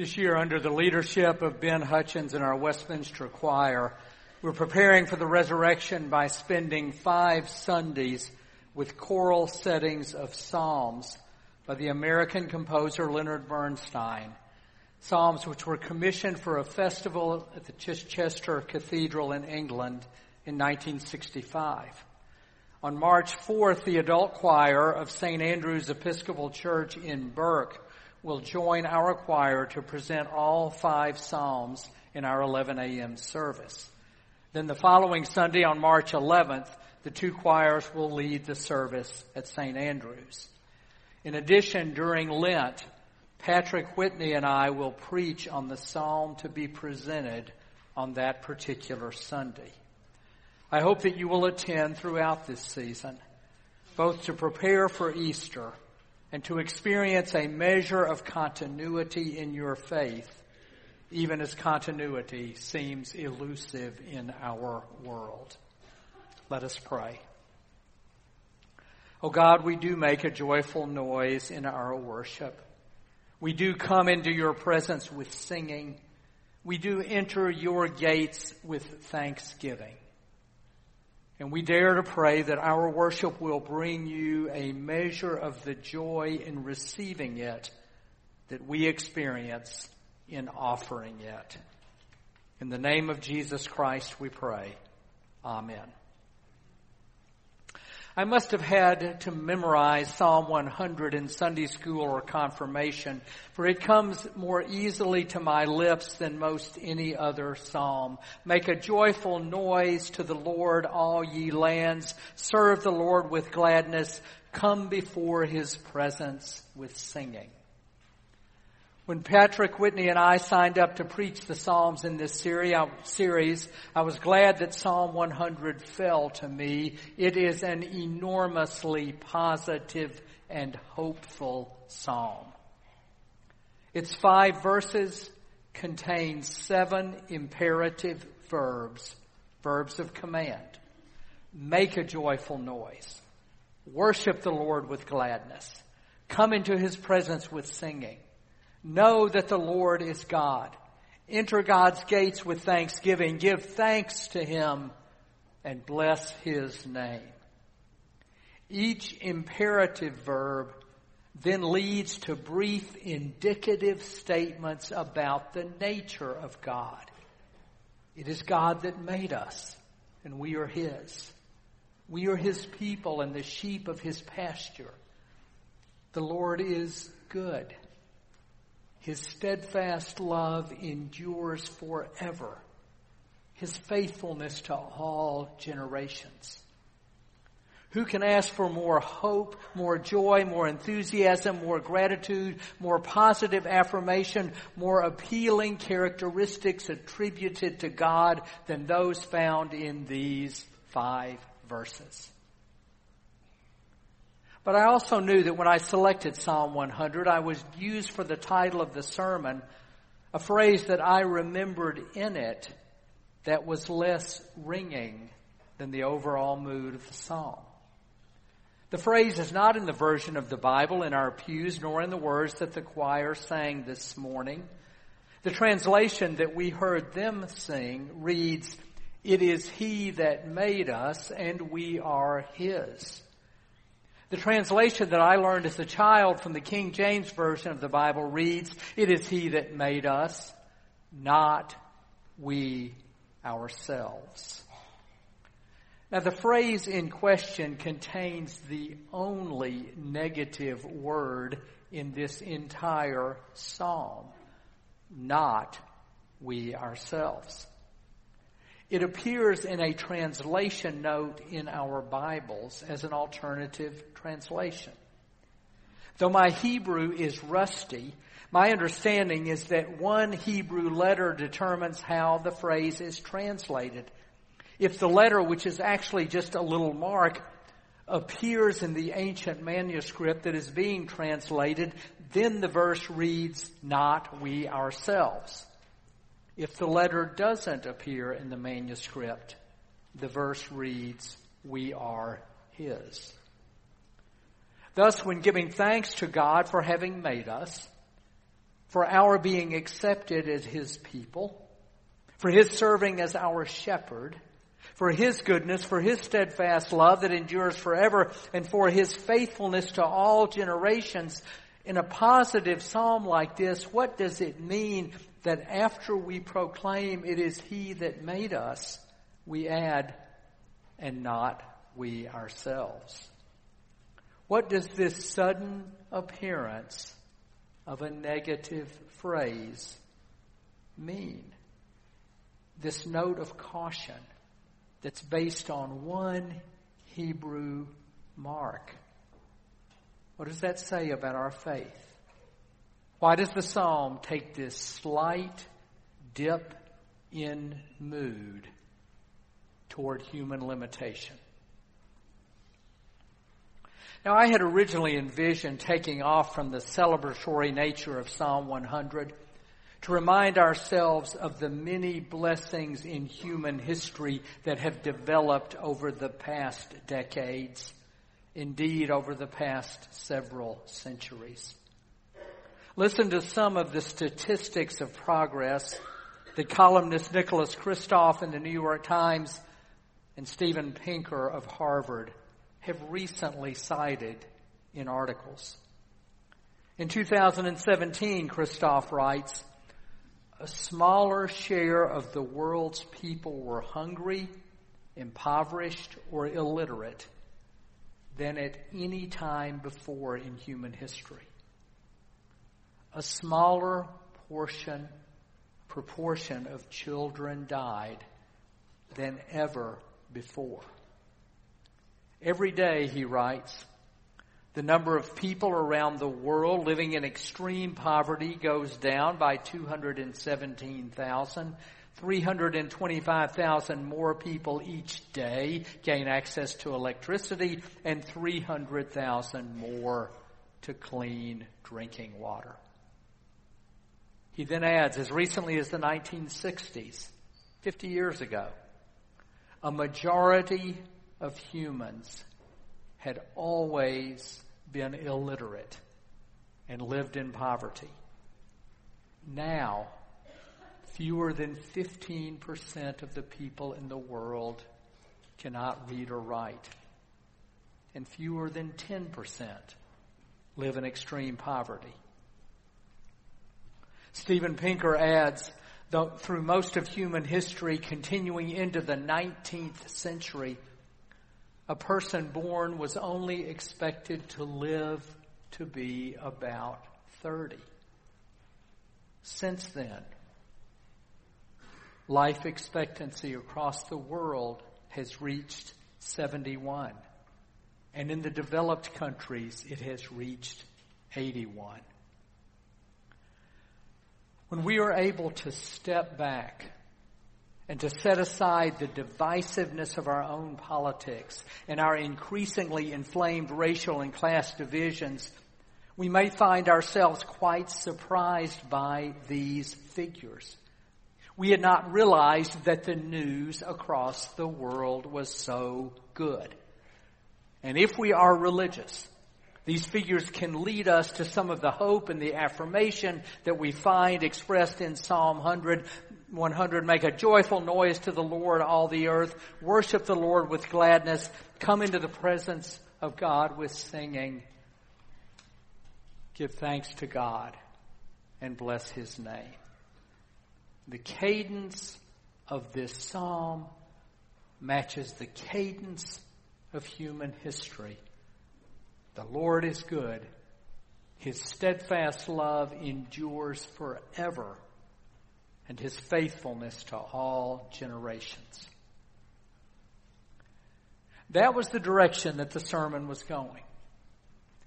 This year, under the leadership of Ben Hutchins and our Westminster Choir, we're preparing for the resurrection by spending five Sundays with choral settings of Psalms by the American composer Leonard Bernstein. Psalms which were commissioned for a festival at the Chichester Cathedral in England in 1965. On March 4th, the adult choir of St. Andrew's Episcopal Church in Burke will join our choir to present all five Psalms in our 11 a.m. service. Then the following Sunday on March 11th, the two choirs will lead the service at St. Andrew's. In addition, during Lent, Patrick Whitney and I will preach on the psalm to be presented on that particular Sunday. I hope that you will attend throughout this season, both to prepare for Easter and to experience a measure of continuity in your faith, even as continuity seems elusive in our world. Let us pray. Oh God, we do make a joyful noise in our worship. We do come into your presence with singing. We do enter your gates with thanksgiving. And we dare to pray that our worship will bring you a measure of the joy in receiving it that we experience in offering it. In the name of Jesus Christ we pray. Amen. I must have had to memorize Psalm 100 in Sunday school or confirmation, for it comes more easily to my lips than most any other psalm. Make a joyful noise to the Lord, all ye lands. Serve the Lord with gladness. Come before his presence with singing. When Patrick Whitney and I signed up to preach the Psalms in this uh, series, I was glad that Psalm 100 fell to me. It is an enormously positive and hopeful psalm. Its five verses contain seven imperative verbs, verbs of command. Make a joyful noise. Worship the Lord with gladness. Come into his presence with singing Know that the Lord is God. Enter God's gates with thanksgiving. Give thanks to Him and bless His name. Each imperative verb then leads to brief indicative statements about the nature of God. It is God that made us, and we are His. We are His people and the sheep of His pasture. The Lord is good. His steadfast love endures forever. His faithfulness to all generations. Who can ask for more hope, more joy, more enthusiasm, more gratitude, more positive affirmation, more appealing characteristics attributed to God than those found in these five verses? But I also knew that when I selected Psalm 100, I was used for the title of the sermon a phrase that I remembered in it that was less ringing than the overall mood of the psalm. The phrase is not in the version of the Bible in our pews, nor in the words that the choir sang this morning. The translation that we heard them sing reads, It is He that made us, and we are His. The translation that I learned as a child from the King James Version of the Bible reads, It is He that made us, not we ourselves. Now the phrase in question contains the only negative word in this entire psalm. Not we ourselves. It appears in a translation note in our Bibles as an alternative translation. Though my Hebrew is rusty, my understanding is that one Hebrew letter determines how the phrase is translated. If the letter, which is actually just a little mark, appears in the ancient manuscript that is being translated, then the verse reads, not we ourselves. If the letter doesn't appear in the manuscript, the verse reads, We are His. Thus, when giving thanks to God for having made us, for our being accepted as His people, for His serving as our shepherd, for His goodness, for His steadfast love that endures forever, and for His faithfulness to all generations. In a positive psalm like this, what does it mean that after we proclaim it is He that made us, we add, and not we ourselves? What does this sudden appearance of a negative phrase mean? This note of caution that's based on one Hebrew mark. What does that say about our faith? Why does the psalm take this slight dip in mood toward human limitation? Now, I had originally envisioned taking off from the celebratory nature of Psalm 100 to remind ourselves of the many blessings in human history that have developed over the past decades, indeed over the past several centuries. Listen to some of the statistics of progress that columnist Nicholas Kristof in the New York Times and Steven Pinker of Harvard have recently cited in articles. In 2017, Kristof writes, a smaller share of the world's people were hungry, impoverished, or illiterate than at any time before in human history. A smaller portion, proportion of children died than ever before. Every day, he writes, the number of people around the world living in extreme poverty goes down by 217,000. 325,000 more people each day gain access to electricity and 300,000 more to clean drinking water. He then adds, as recently as the 1960s, 50 years ago, a majority of humans had always been illiterate and lived in poverty. Now, fewer than 15% of the people in the world cannot read or write. And fewer than 10% live in extreme poverty. Steven Pinker adds, through most of human history, continuing into the 19th century, a person born was only expected to live to be about 30. Since then, life expectancy across the world has reached 71. And in the developed countries, it has reached 81. When we are able to step back and to set aside the divisiveness of our own politics and our increasingly inflamed racial and class divisions, we may find ourselves quite surprised by these figures. We had not realized that the news across the world was so good. And if we are religious, these figures can lead us to some of the hope and the affirmation that we find expressed in Psalm 100 100, make a joyful noise to the Lord, all the earth. Worship the Lord with gladness. Come into the presence of God with singing. Give thanks to God and bless his name. The cadence of this psalm matches the cadence of human history. The Lord is good. His steadfast love endures forever and his faithfulness to all generations. That was the direction that the sermon was going.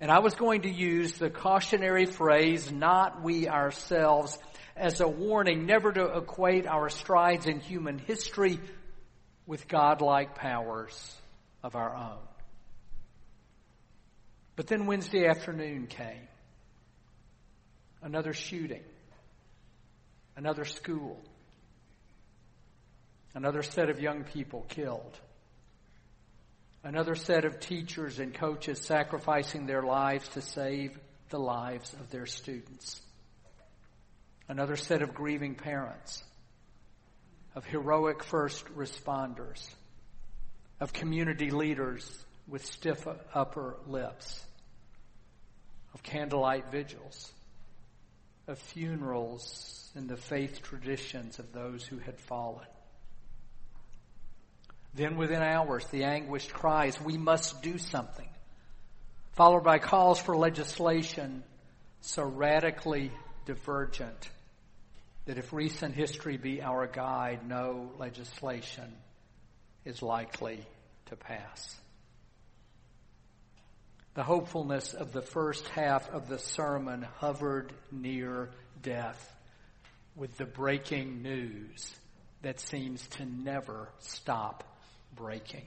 And I was going to use the cautionary phrase, not we ourselves, as a warning never to equate our strides in human history with godlike powers of our own. But then Wednesday afternoon came. Another shooting another school, another set of young people killed, another set of teachers and coaches sacrificing their lives to save the lives of their students. another set of grieving parents, of heroic first responders, of community leaders with stiff upper lips, of candlelight vigils, of funerals in the faith traditions of those who had fallen. Then within hours, the anguished cries, we must do something, followed by calls for legislation so radically divergent that if recent history be our guide, no legislation is likely to pass. The hopefulness of the first half of the sermon hovered near death with the breaking news that seems to never stop breaking.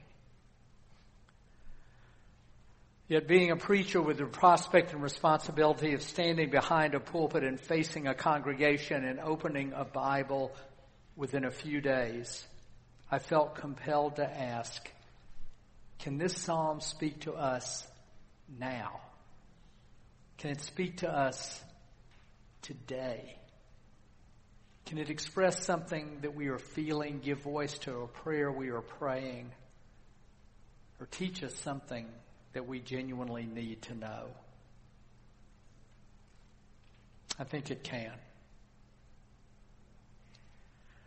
Yet being a preacher with the prospect and responsibility of standing behind a pulpit and facing a congregation and opening a Bible within a few days, I felt compelled to ask, can this psalm speak to us now? Can it speak to us today? Can it express something that we are feeling, give voice to a prayer we are praying, or teach us something that we genuinely need to know? I think it can.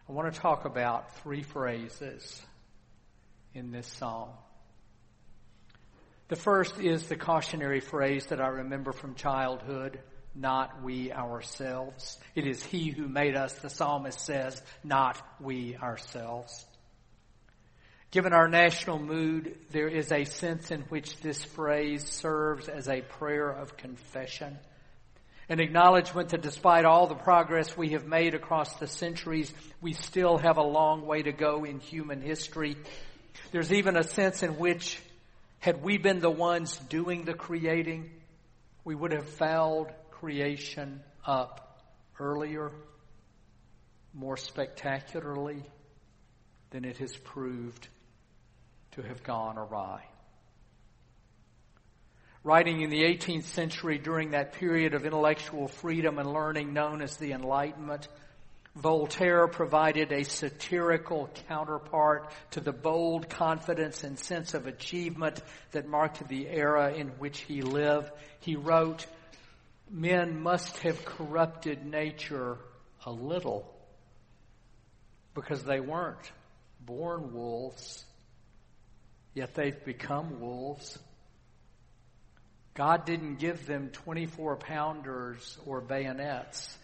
I want to talk about three phrases in this psalm. The first is the cautionary phrase that I remember from childhood, not we ourselves. It is he who made us, the psalmist says, not we ourselves. Given our national mood, there is a sense in which this phrase serves as a prayer of confession. An acknowledgement that despite all the progress we have made across the centuries, we still have a long way to go in human history. There's even a sense in which, had we been the ones doing the creating, we would have fouled creation up earlier, more spectacularly than it has proved to have gone awry. Writing in the 18th century during that period of intellectual freedom and learning known as the Enlightenment, Voltaire provided a satirical counterpart to the bold confidence and sense of achievement that marked the era in which he lived. He wrote, Men must have corrupted nature a little because they weren't born wolves yet they've become wolves. God didn't give them 24 pounders or bayonets,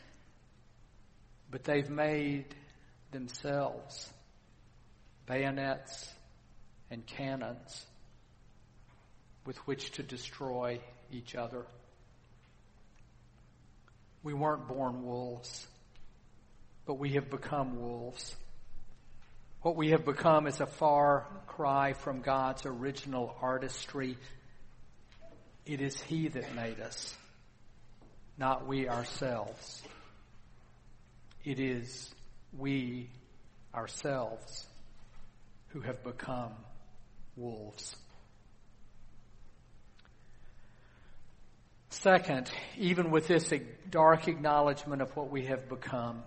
but they've made themselves bayonets and cannons with which to destroy each other. We weren't born wolves, but we have become wolves. What we have become is a far cry from God's original artistry. It is He that made us, not we ourselves. It is we ourselves who have become wolves. Second, even with this dark acknowledgement of what we have become,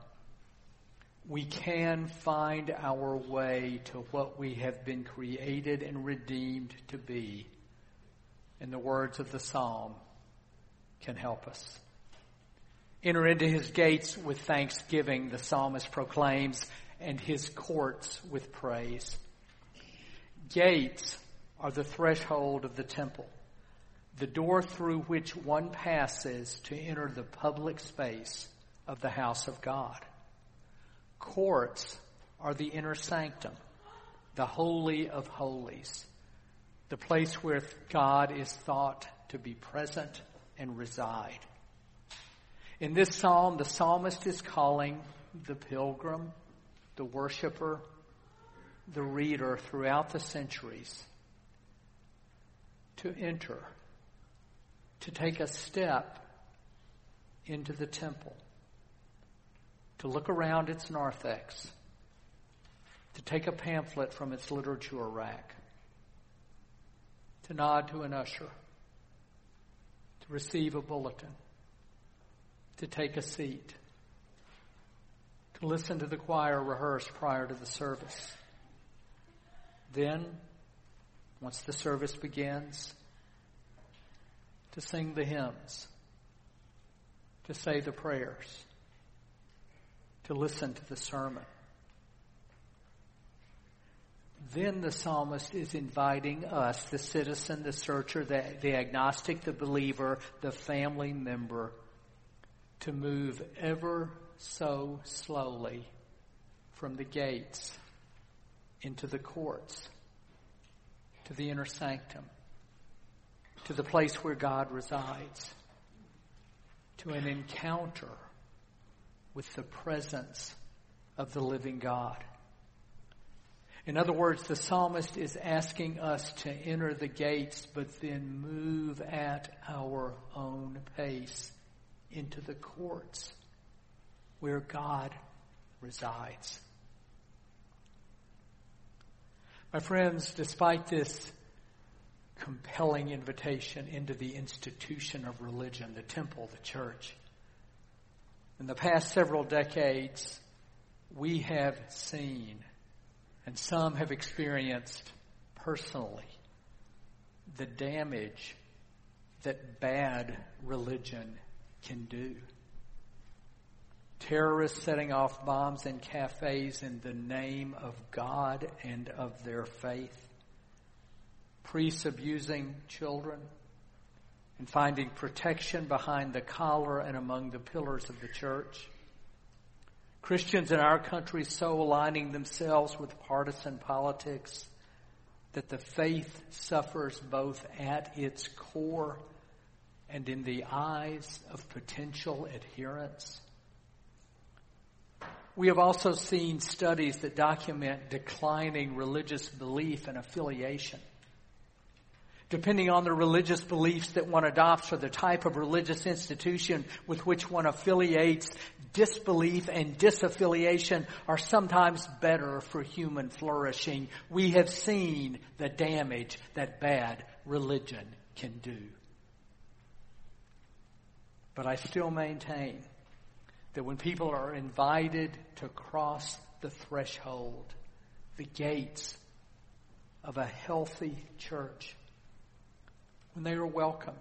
we can find our way to what we have been created and redeemed to be. And the words of the psalm can help us. Enter into his gates with thanksgiving, the psalmist proclaims, and his courts with praise. Gates are the threshold of the temple, the door through which one passes to enter the public space of the house of God. Courts are the inner sanctum, the holy of holies, the place where God is thought to be present and reside. In this psalm, the psalmist is calling the pilgrim, the worshiper, the reader throughout the centuries to enter, to take a step into the temple to look around its narthex, to take a pamphlet from its literature rack, to nod to an usher, to receive a bulletin, to take a seat, to listen to the choir rehearse prior to the service. Then, once the service begins, to sing the hymns, to say the prayers, to listen to the sermon. Then the psalmist is inviting us, the citizen, the searcher, the, the agnostic, the believer, the family member, to move ever so slowly from the gates into the courts, to the inner sanctum, to the place where God resides, to an encounter with the presence of the living God. In other words, the psalmist is asking us to enter the gates, but then move at our own pace into the courts where God resides. My friends, despite this compelling invitation into the institution of religion, the temple, the church, in the past several decades, we have seen, and some have experienced personally, the damage that bad religion can do. Terrorists setting off bombs in cafes in the name of God and of their faith. Priests abusing children and finding protection behind the collar and among the pillars of the church. Christians in our country so aligning themselves with partisan politics that the faith suffers both at its core and in the eyes of potential adherents. We have also seen studies that document declining religious belief and affiliation. Depending on the religious beliefs that one adopts or the type of religious institution with which one affiliates, disbelief and disaffiliation are sometimes better for human flourishing. We have seen the damage that bad religion can do. But I still maintain that when people are invited to cross the threshold, the gates of a healthy church, when they are welcomed,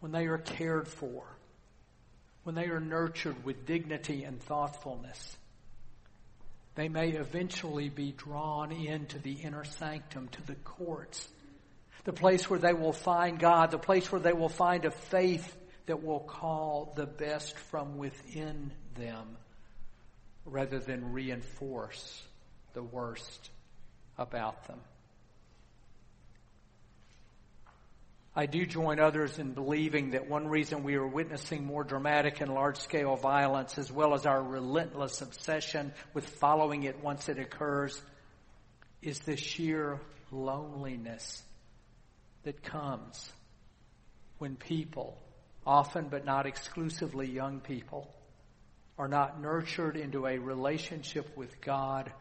when they are cared for, when they are nurtured with dignity and thoughtfulness, they may eventually be drawn into the inner sanctum, to the courts, the place where they will find God, the place where they will find a faith that will call the best from within them rather than reinforce the worst about them. I do join others in believing that one reason we are witnessing more dramatic and large scale violence, as well as our relentless obsession with following it once it occurs, is the sheer loneliness that comes when people often but not exclusively young people, are not nurtured into a relationship with God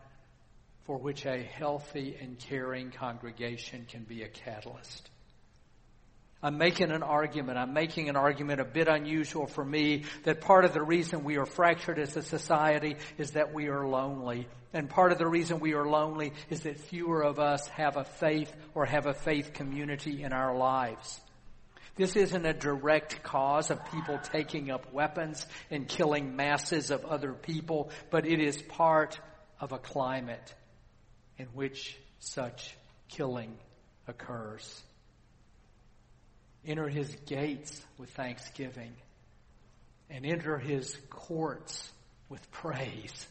for which a healthy and caring congregation can be a catalyst. I'm making an argument. I'm making an argument a bit unusual for me that part of the reason we are fractured as a society is that we are lonely. And part of the reason we are lonely is that fewer of us have a faith or have a faith community in our lives. This isn't a direct cause of people taking up weapons and killing masses of other people, but it is part of a climate in which such killing occurs. Enter his gates with thanksgiving and enter his courts with praise.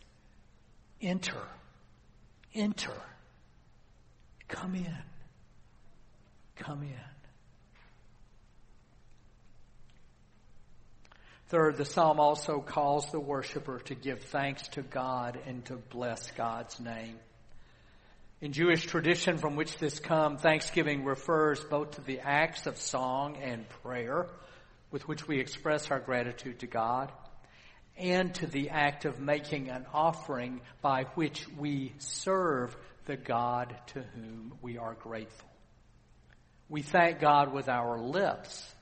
Enter. Enter. Come in. Come in. Third, the psalm also calls the worshiper to give thanks to God and to bless God's name. In Jewish tradition from which this comes, thanksgiving refers both to the acts of song and prayer with which we express our gratitude to God and to the act of making an offering by which we serve the God to whom we are grateful. We thank God with our lips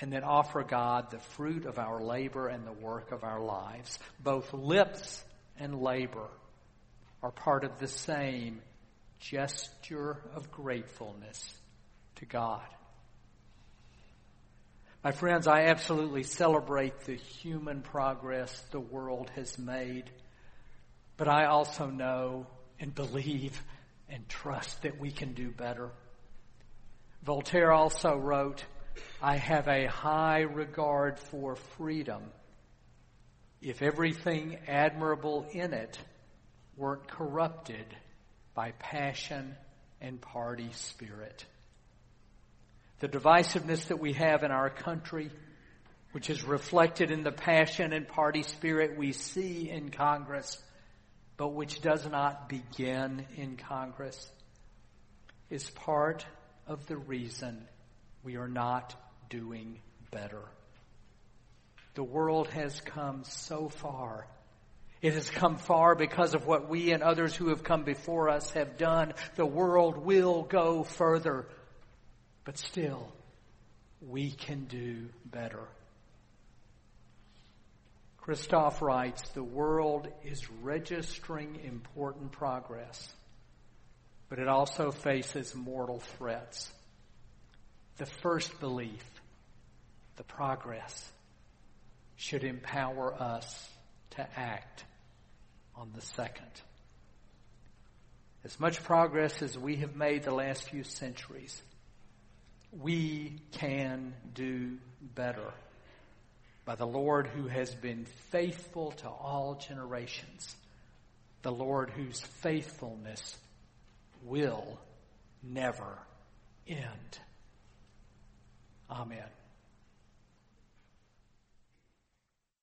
and then offer God the fruit of our labor and the work of our lives. Both lips and labor are part of the same gesture of gratefulness to God. My friends, I absolutely celebrate the human progress the world has made, but I also know and believe and trust that we can do better. Voltaire also wrote, I have a high regard for freedom if everything admirable in it weren't corrupted by passion and party spirit. The divisiveness that we have in our country, which is reflected in the passion and party spirit we see in Congress, but which does not begin in Congress, is part of the reason we are not doing better. The world has come so far. It has come far because of what we and others who have come before us have done. The world will go further. But still, we can do better. Kristof writes, the world is registering important progress, but it also faces mortal threats. The first belief, the progress, should empower us to act on the second. As much progress as we have made the last few centuries, we can do better by the Lord who has been faithful to all generations, the Lord whose faithfulness will never end. Amen.